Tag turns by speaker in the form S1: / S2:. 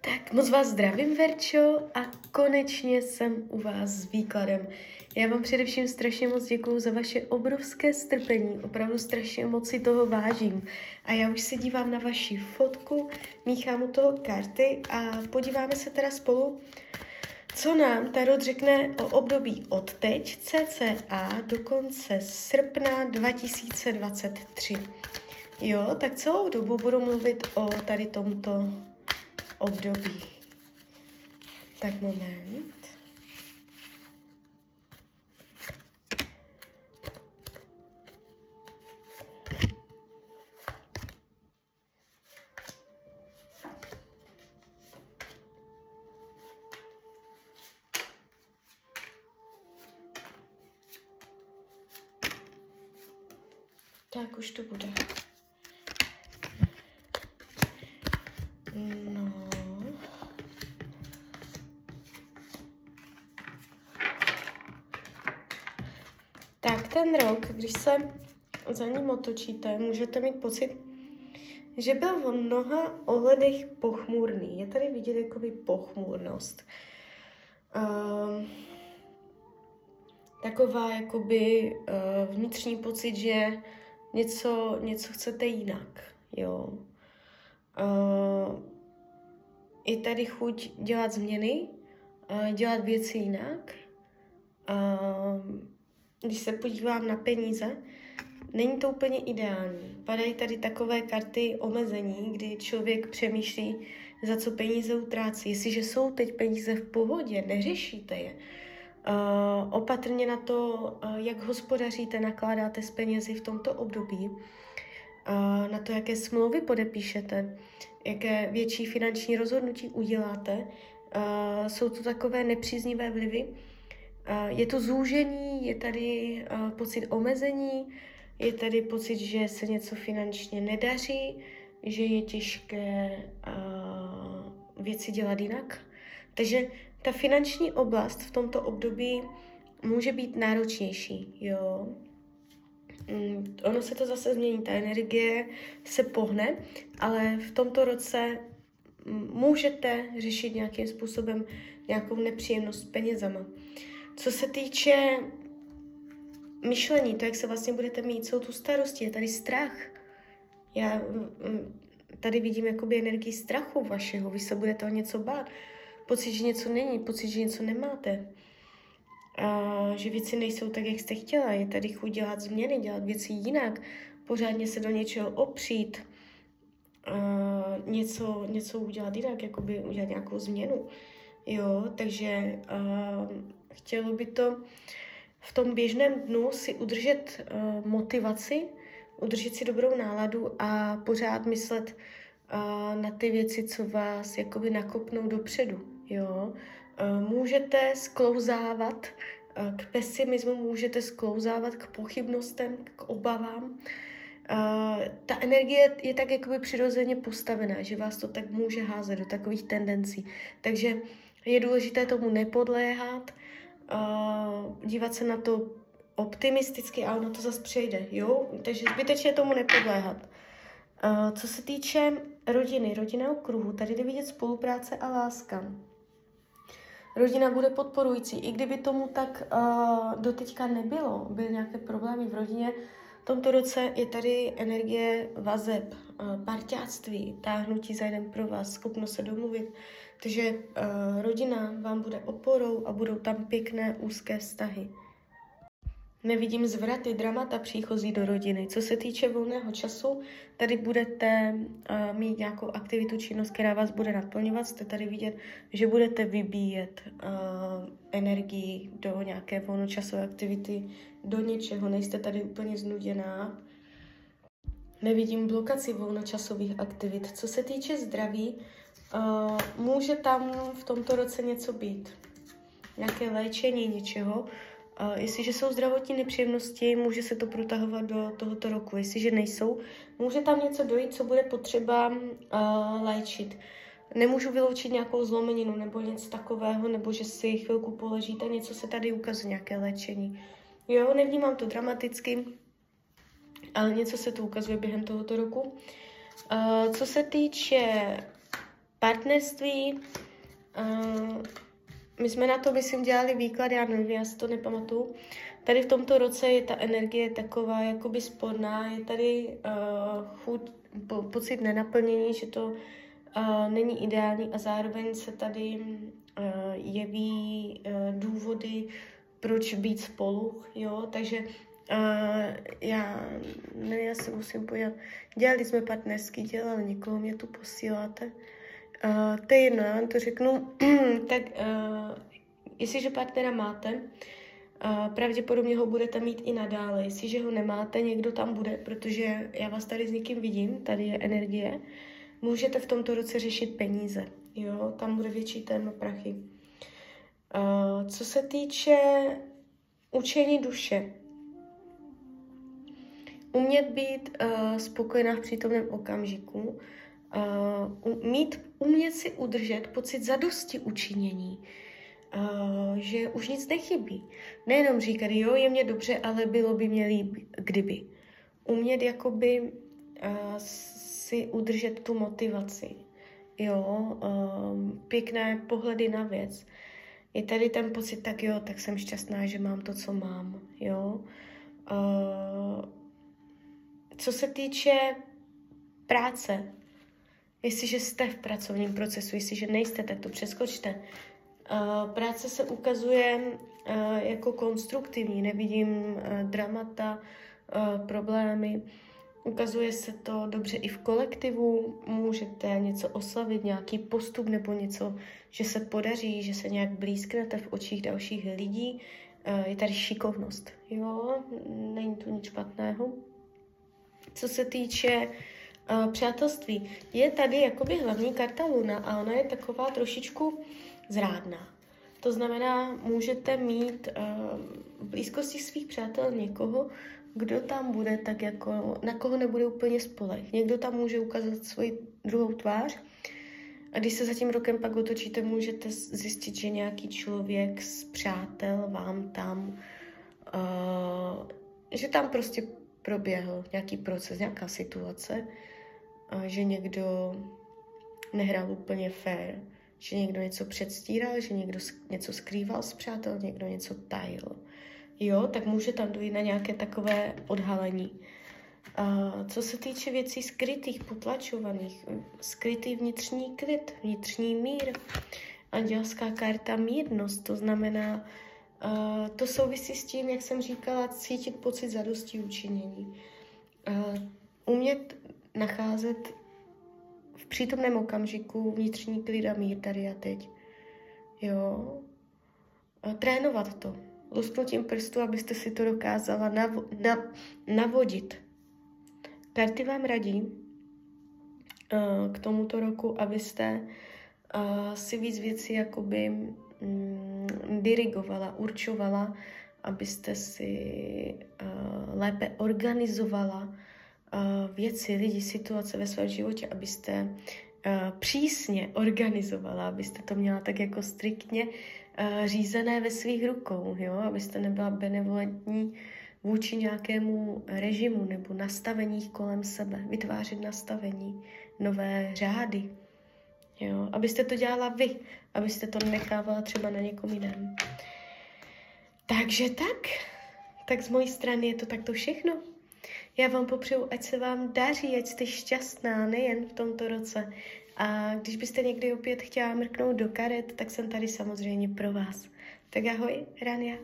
S1: Tak moc vás zdravím, Verčo, a konečně jsem u vás s výkladem. Já vám především strašně moc děkuju za vaše obrovské strpení, opravdu strašně moc si toho vážím. A já už se dívám na vaši fotku, míchám u toho karty a podíváme se teda spolu, co nám Tarot řekne o období od teď, cca, do konce srpna 2023. Jo, tak celou dobu budu mluvit o tady tomto období. Tak moment. Tak už to bude. No. Tak ten rok, když se za ním otočíte, můžete mít pocit, že byl v mnoha ohledech pochmurný. Je tady vidět jakoby pochmurnost. Uh, taková jakoby uh, vnitřní pocit, že něco, něco chcete jinak, jo. Uh, je tady chuť dělat změny, uh, dělat věci jinak. Uh, když se podívám na peníze, není to úplně ideální. Padají tady takové karty omezení, kdy člověk přemýšlí, za co peníze utrácí. Jestliže jsou teď peníze v pohodě, neřešíte je, Uh, opatrně na to, uh, jak hospodaříte, nakládáte s penězi v tomto období, uh, na to, jaké smlouvy podepíšete, jaké větší finanční rozhodnutí uděláte. Jsou to takové nepříznivé vlivy. Uh, je to zúžení, je tady uh, pocit omezení, je tady pocit, že se něco finančně nedaří, že je těžké uh, věci dělat jinak. Takže ta finanční oblast v tomto období může být náročnější, jo. Mm, ono se to zase změní, ta energie se pohne, ale v tomto roce můžete řešit nějakým způsobem nějakou nepříjemnost s penězama. Co se týče myšlení, to, jak se vlastně budete mít, jsou tu starosti, je tady strach. Já tady vidím jakoby energii strachu vašeho, vy se budete o něco bát pocit, že něco není, pocit, že něco nemáte. A že věci nejsou tak, jak jste chtěla. Je tady chuť dělat změny, dělat věci jinak, pořádně se do něčeho opřít, a něco, něco udělat jinak, jakoby udělat nějakou změnu. Jo, takže chtělo by to v tom běžném dnu si udržet uh, motivaci, udržet si dobrou náladu a pořád myslet uh, na ty věci, co vás jakoby nakopnou dopředu jo. Eh, můžete sklouzávat eh, k pesimismu, můžete sklouzávat k pochybnostem, k obavám. Uh, ta energie je tak jakoby přirozeně postavená, že vás to tak může házet do takových tendencí. Takže je důležité tomu nepodléhat, uh, dívat se na to optimisticky a ono to zase přejde, jo? Takže zbytečně tomu nepodléhat. Uh, co se týče rodiny, rodinného kruhu, tady jde vidět spolupráce a láska rodina bude podporující. I kdyby tomu tak uh, doteďka nebylo, byly nějaké problémy v rodině, v tomto roce je tady energie vazeb, parťáctví, táhnutí za jeden pro vás, schopnost se domluvit. Takže uh, rodina vám bude oporou a budou tam pěkné úzké vztahy. Nevidím zvraty, dramata příchozí do rodiny. Co se týče volného času, tady budete uh, mít nějakou aktivitu, činnost, která vás bude naplňovat. Jste tady vidět, že budete vybíjet uh, energii do nějaké volnočasové aktivity, do něčeho. Nejste tady úplně znuděná. Nevidím blokaci volnočasových aktivit. Co se týče zdraví, uh, může tam v tomto roce něco být. Nějaké léčení něčeho, jestliže jsou zdravotní nepříjemnosti, může se to protahovat do tohoto roku. Jestliže nejsou, může tam něco dojít, co bude potřeba uh, léčit. Nemůžu vyloučit nějakou zlomeninu nebo něco takového, nebo že si chvilku poležíte, něco se tady ukazuje, nějaké léčení. Jo, nevnímám to dramaticky, ale něco se to ukazuje během tohoto roku. Uh, co se týče partnerství, uh, my jsme na to, myslím, dělali výklad, já nevím, já si to nepamatuju. Tady v tomto roce je ta energie taková jakoby sporná, je tady uh, chuť, po, pocit nenaplnění, že to uh, není ideální a zároveň se tady uh, jeví uh, důvody, proč být spolu, jo, takže já, ne, já si musím podívat, dělali jsme partnerský, dělali někoho, mě tu posíláte, uh, to je jedno, já vám to řeknu, tak uh, jestliže partnera máte, uh, pravděpodobně ho budete mít i nadále, jestliže ho nemáte, někdo tam bude, protože já vás tady s někým vidím, tady je energie, můžete v tomto roce řešit peníze, jo, tam bude větší téma prachy. Uh, co se týče učení duše, umět být uh, spokojená v přítomném okamžiku, uh, mít, umět si udržet pocit zadosti učinění, uh, že už nic nechybí. Nejenom říkat, jo, je mě dobře, ale bylo by mě líp, kdyby. Umět jakoby uh, si udržet tu motivaci, jo, uh, pěkné pohledy na věc. Je tady ten pocit, tak jo, tak jsem šťastná, že mám to, co mám, jo. Uh, co se týče práce, jestliže jste v pracovním procesu, jestliže nejste, tak to přeskočte. Uh, práce se ukazuje uh, jako konstruktivní, nevidím uh, dramata, problémy. Ukazuje se to dobře i v kolektivu, můžete něco oslavit, nějaký postup nebo něco, že se podaří, že se nějak blízknete v očích dalších lidí. Je tady šikovnost, jo, není tu nic špatného. Co se týče uh, přátelství, je tady jakoby hlavní karta Luna a ona je taková trošičku zrádná. To znamená, můžete mít uh, v blízkosti svých přátel někoho, kdo tam bude tak jako, na koho nebude úplně spolech. Někdo tam může ukázat svoji druhou tvář a když se za tím rokem pak otočíte, můžete zjistit, že nějaký člověk z přátel vám tam, uh, že tam prostě proběhl nějaký proces, nějaká situace, uh, že někdo nehrál úplně fair, že někdo něco předstíral, že někdo něco skrýval z přátel, někdo něco tajil jo, tak může tam dojít na nějaké takové odhalení. A co se týče věcí skrytých, potlačovaných, skrytý vnitřní klid, vnitřní mír, andělská karta mírnost, to znamená, to souvisí s tím, jak jsem říkala, cítit pocit zadosti učinění. Uh, umět nacházet v přítomném okamžiku vnitřní klid a mír tady a teď. Jo. Uh, trénovat to lusknutím prstu, abyste si to dokázala navo- na- navodit. Karty vám radí k tomuto roku, abyste si víc věcí jakoby dirigovala, určovala, abyste si uh, lépe organizovala uh, věci, lidi, situace ve svém životě, abyste uh, přísně organizovala, abyste to měla tak jako striktně Eh, řízené ve svých rukou, jo? abyste nebyla benevolentní vůči nějakému režimu nebo nastavení kolem sebe, vytvářet nastavení, nové řády. Jo? Abyste to dělala vy, abyste to nechávala třeba na někom jiném. Takže tak, tak z mojí strany je to takto všechno. Já vám popřeju, ať se vám daří, ať jste šťastná nejen v tomto roce, a když byste někdy opět chtěla mrknout do karet, tak jsem tady samozřejmě pro vás. Tak ahoj, Rania.